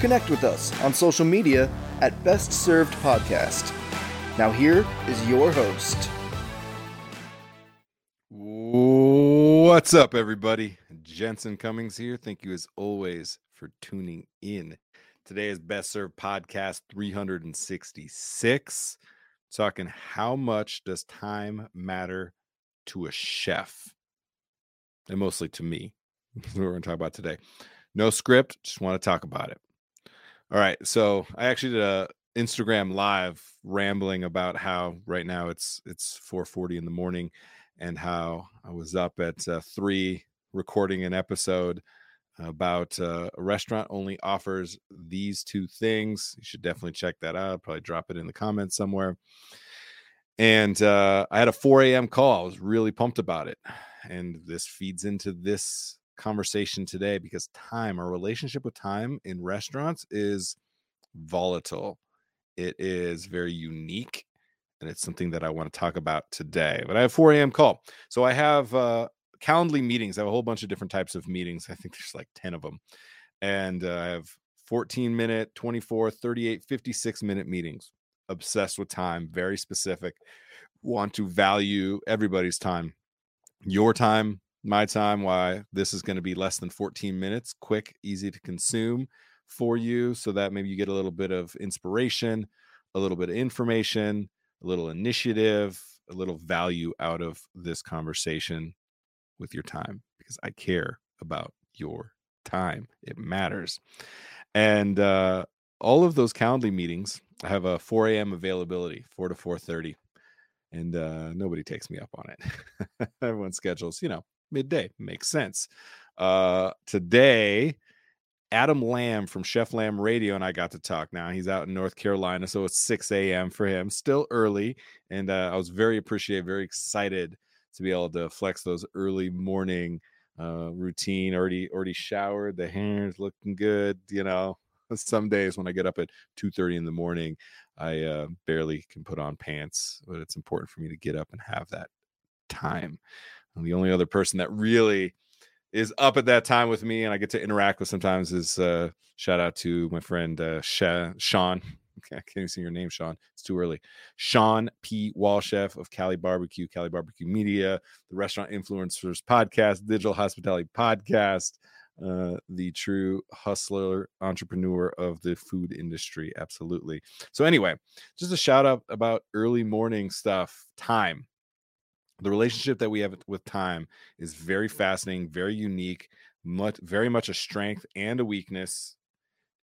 Connect with us on social media at Best Served Podcast. Now, here is your host. What's up, everybody? Jensen Cummings here. Thank you, as always, for tuning in. Today is Best Served Podcast 366. Talking how much does time matter to a chef? And mostly to me. That's what we're going to talk about today. No script, just want to talk about it. All right. So I actually did a Instagram live rambling about how right now it's it's 4:40 in the morning and how I was up at uh, 3 recording an episode about uh, a restaurant only offers these two things. You should definitely check that out. I'll probably drop it in the comments somewhere. And uh, I had a 4 a.m. call. I was really pumped about it. And this feeds into this conversation today because time, our relationship with time in restaurants is volatile. It is very unique and it's something that I want to talk about today. But I have 4 a.m. call. So I have uh, Calendly meetings. I have a whole bunch of different types of meetings. I think there's like 10 of them. And uh, I have 14 minute, 24, 38, 56 minute meetings. Obsessed with time, very specific. Want to value everybody's time, your time, my time. Why this is going to be less than 14 minutes, quick, easy to consume for you, so that maybe you get a little bit of inspiration, a little bit of information, a little initiative, a little value out of this conversation with your time because I care about your time. It matters. And uh, all of those Calendly meetings, I have a 4 a.m. availability, 4 to 4:30, and uh, nobody takes me up on it. Everyone schedules, you know, midday. Makes sense. Uh, today, Adam Lamb from Chef Lamb Radio and I got to talk. Now he's out in North Carolina, so it's 6 a.m. for him, still early. And uh, I was very appreciative, very excited to be able to flex those early morning uh, routine. Already, already showered. The hair's looking good. You know, some days when I get up at 2:30 in the morning, I uh, barely can put on pants, but it's important for me to get up and have that time. The only other person that really is up at that time with me and I get to interact with sometimes is uh shout out to my friend uh Sha- Shawn. I can't even see your name, Shawn. It's too early. Shawn P. Walchef of Cali Barbecue, Cali Barbecue Media, the Restaurant Influencers Podcast, Digital Hospitality Podcast, uh, the true hustler entrepreneur of the food industry. Absolutely. So, anyway, just a shout out about early morning stuff, time the relationship that we have with time is very fascinating, very unique, much very much a strength and a weakness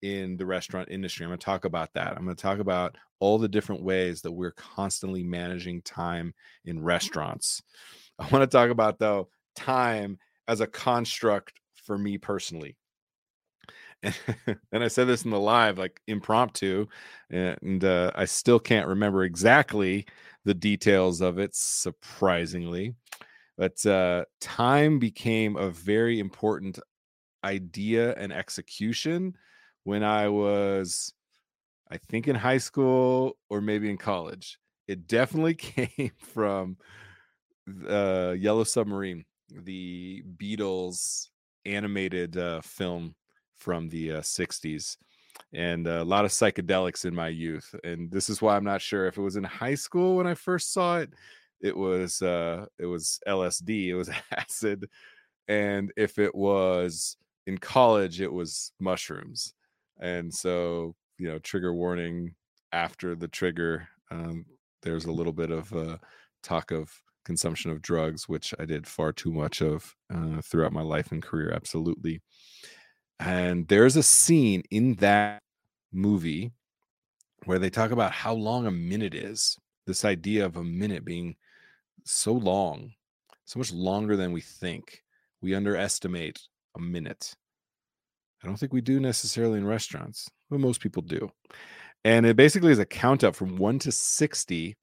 in the restaurant industry. I'm going to talk about that. I'm going to talk about all the different ways that we're constantly managing time in restaurants. I want to talk about though time as a construct for me personally. And, and I said this in the live, like impromptu, and uh, I still can't remember exactly the details of it, surprisingly. But uh, time became a very important idea and execution when I was, I think, in high school or maybe in college. It definitely came from uh, Yellow Submarine, the Beatles animated uh, film from the uh, 60s and a lot of psychedelics in my youth. And this is why I'm not sure if it was in high school when I first saw it. It was uh, it was LSD. It was acid, and if it was in college, it was mushrooms. And so you know, trigger warning. After the trigger, um, there's a little bit of uh, talk of consumption of drugs, which I did far too much of uh, throughout my life and career. Absolutely. And there's a scene in that movie where they talk about how long a minute is. This idea of a minute being so long, so much longer than we think. We underestimate a minute. I don't think we do necessarily in restaurants, but most people do. And it basically is a count up from one to 60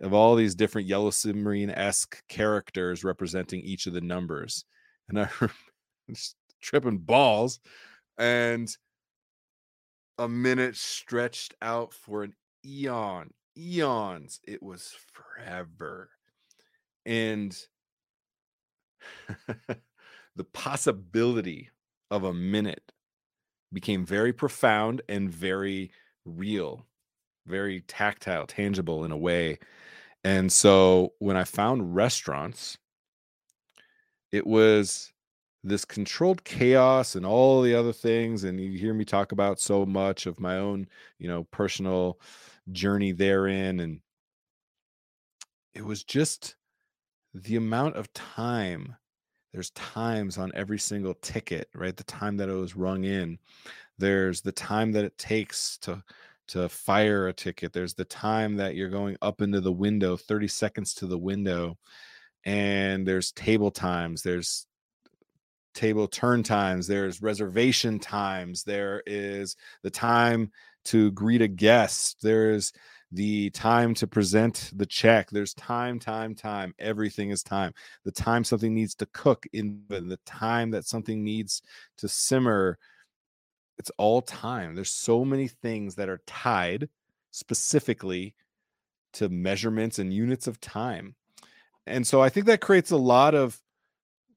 of all these different yellow submarine esque characters representing each of the numbers. And I just tripping balls. And a minute stretched out for an eon, eons. It was forever. And the possibility of a minute became very profound and very real, very tactile, tangible in a way. And so when I found restaurants, it was this controlled chaos and all the other things and you hear me talk about so much of my own you know personal journey therein and it was just the amount of time there's times on every single ticket right? The time that it was rung in. There's the time that it takes to to fire a ticket. There's the time that you're going up into the window 30 seconds to the window and there's table times. There's table turn times there's reservation times there is the time to greet a guest there's the time to present the check there's time time time everything is time. The time something needs to cook in the time that something needs to simmer it's all time. There's so many things that are tied specifically to measurements and units of time. And so i think that creates a lot of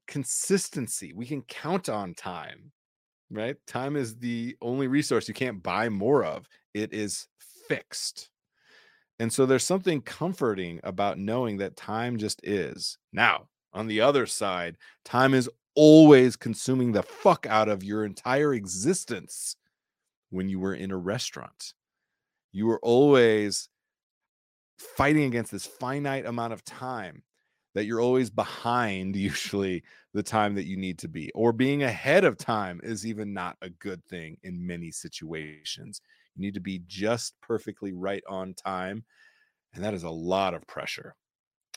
consistency. We can count on time, right? Time is the only resource you can't buy more of, it is fixed. And so there's something comforting about knowing that time just is. Now, on the other side, time is always consuming the fuck out of your entire existence when you were in a restaurant. You were always fighting against this finite amount of time that you're always behind usually the time that you need to be or being ahead of time is even not a good thing in many situations. You need to be just perfectly right on time and that is a lot of pressure.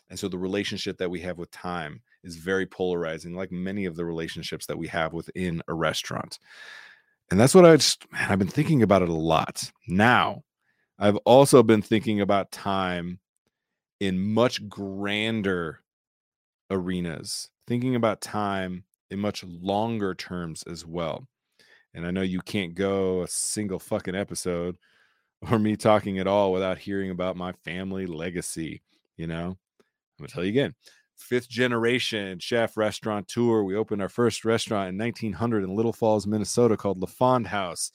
And so the relationship that we have with time is very polarizing like many of the relationships that we have within a restaurant. And that's what i just man, i've been thinking about it a lot. Now i've also been thinking about time in much grander arenas, thinking about time in much longer terms as well. And I know you can't go a single fucking episode or me talking at all without hearing about my family legacy. You know, I'm gonna tell you again fifth generation chef restaurateur. We opened our first restaurant in 1900 in Little Falls, Minnesota called La Fond House.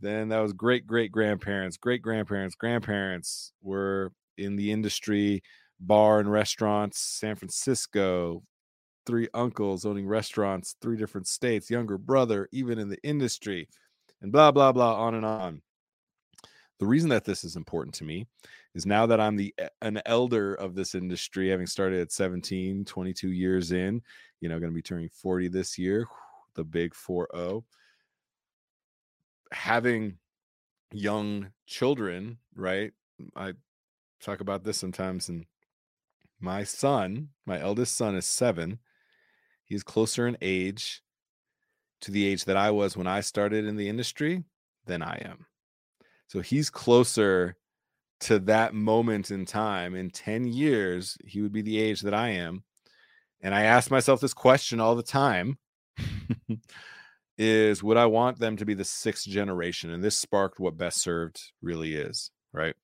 Then that was great great grandparents, great grandparents, grandparents were in the industry bar and restaurants, San Francisco, three uncles owning restaurants, three different states, younger brother, even in the industry, and blah, blah, blah, on and on. The reason that this is important to me is now that I'm the an elder of this industry, having started at 17, 22 years in, you know, going to be turning 40 this year, the big 4-0. Having young children, right? I talk about this sometimes and my son, my eldest son, is seven. He's closer in age to the age that I was when I started in the industry than I am. So he's closer to that moment in time. In 10 years, he would be the age that I am. And I ask myself this question all the time is would I want them to be the sixth generation? And this sparked what best served really is, right?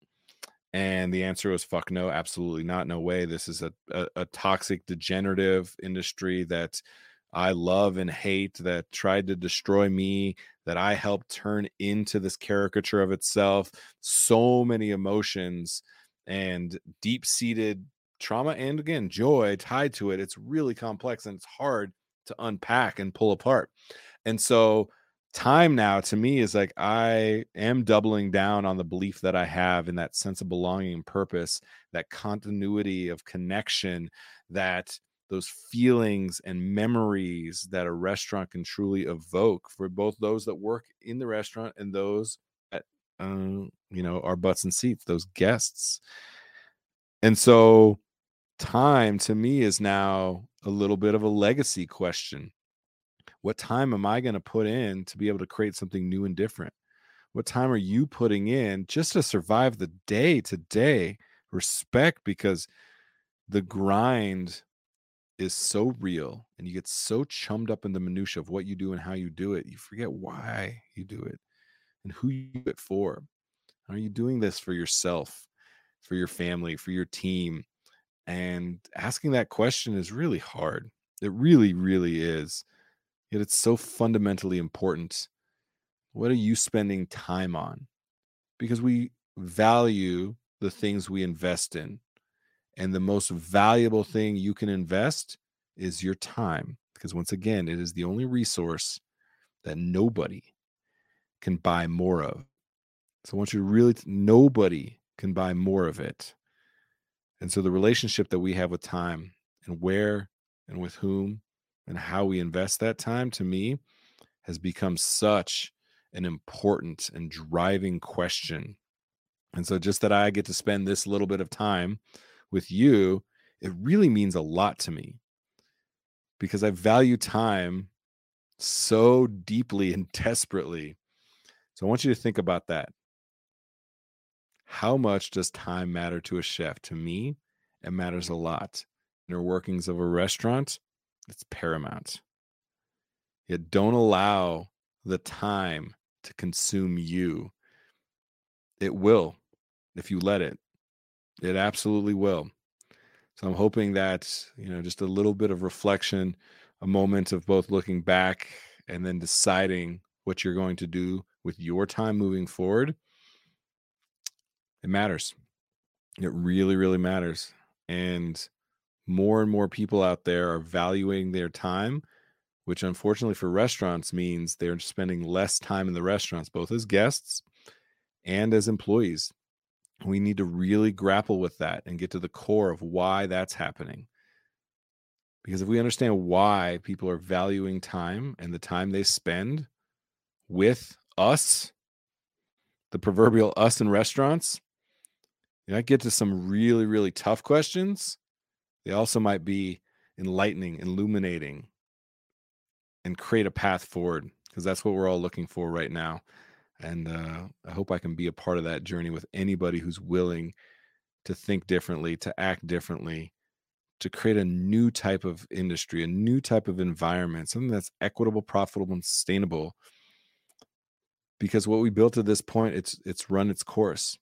And the answer was fuck no, absolutely not. No way. This is a, a, a, toxic, degenerative industry that I love and hate, that tried to destroy me, that I helped turn into this caricature of itself. So many emotions and deep seated trauma and again, joy tied to it. It's really complex and it's hard to unpack and pull apart. And so time now to me is like I am doubling down on the belief that I have in that sense of belonging and purpose, that continuity of connection, that those feelings and memories that a restaurant can truly evoke for both those that work in the restaurant and those that um, you know are butts and seats, those guests. And so time to me is now a little bit of a legacy question what time am I going to put in to be able to create something new and different? What time are you putting in just to survive the day today? Respect because the grind is so real and you get so chummed up in the minutia of what you do and how you do it. You forget why you do it and who you do it for. Are you doing this for yourself, for your family, for your team? And asking that question is really hard. It really, really is. Yet it's so fundamentally important. What are you spending time on? Because we value the things we invest in. And the most valuable thing you can invest is your time. Because once again, it is the only resource that nobody can buy more of. So I want you to really, nobody can buy more of it. And so the relationship that we have with time and where and with whom and how we invest that time to me has become such an important and driving question. And so just that I get to spend this little bit of time with you, it really means a lot to me because I value time so deeply and desperately. So I want you to think about that. How much does time matter to a chef? To me, it matters a lot. Inner workings of a restaurant, it's paramount. Yet don't allow the time to consume you. It will if you let it. It absolutely will. So I'm hoping that, you know, just a little bit of reflection, a moment of both looking back and then deciding what you're going to do with your time moving forward it matters. It really, really matters. And more and more people out there are valuing their time, which unfortunately for restaurants means they're spending less time in the restaurants, both as guests and as employees. We need to really grapple with that and get to the core of why that's happening. Because if we understand why people are valuing time and the time they spend with us, the proverbial us in restaurants, you might get to some really, really tough questions. They also might be enlightening, illuminating, and create a path forward because that's what we're all looking for right now. And uh, I hope I can be a part of that journey with anybody who's willing to think differently, to act differently, to create a new type of industry, a new type of environment, something that's equitable, profitable, and sustainable. Because what we built at this point, it's it's run its course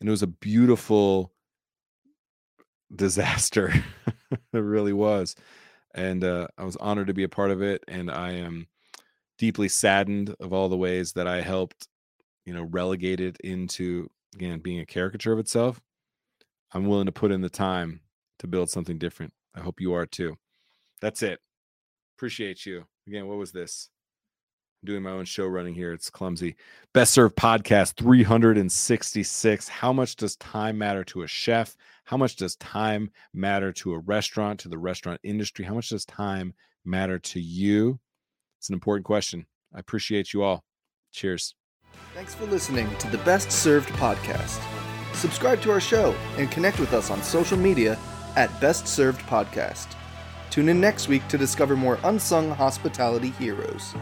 and it was a beautiful disaster. it really was. And uh, I was honored to be a part of it. And I am deeply saddened of all the ways that I helped, you know, relegate it into, again, being a caricature of itself. I'm willing to put in the time to build something different. I hope you are too. That's it. Appreciate you. Again, what was this? Doing my own show running here. It's clumsy. Best served podcast 366. How much does time matter to a chef? How much does time matter to a restaurant, to the restaurant industry? How much does time matter to you? It's an important question. I appreciate you all. Cheers. Thanks for listening to the Best Served podcast. Subscribe to our show and connect with us on social media at Best Served Podcast. Tune in next week to discover more unsung hospitality heroes.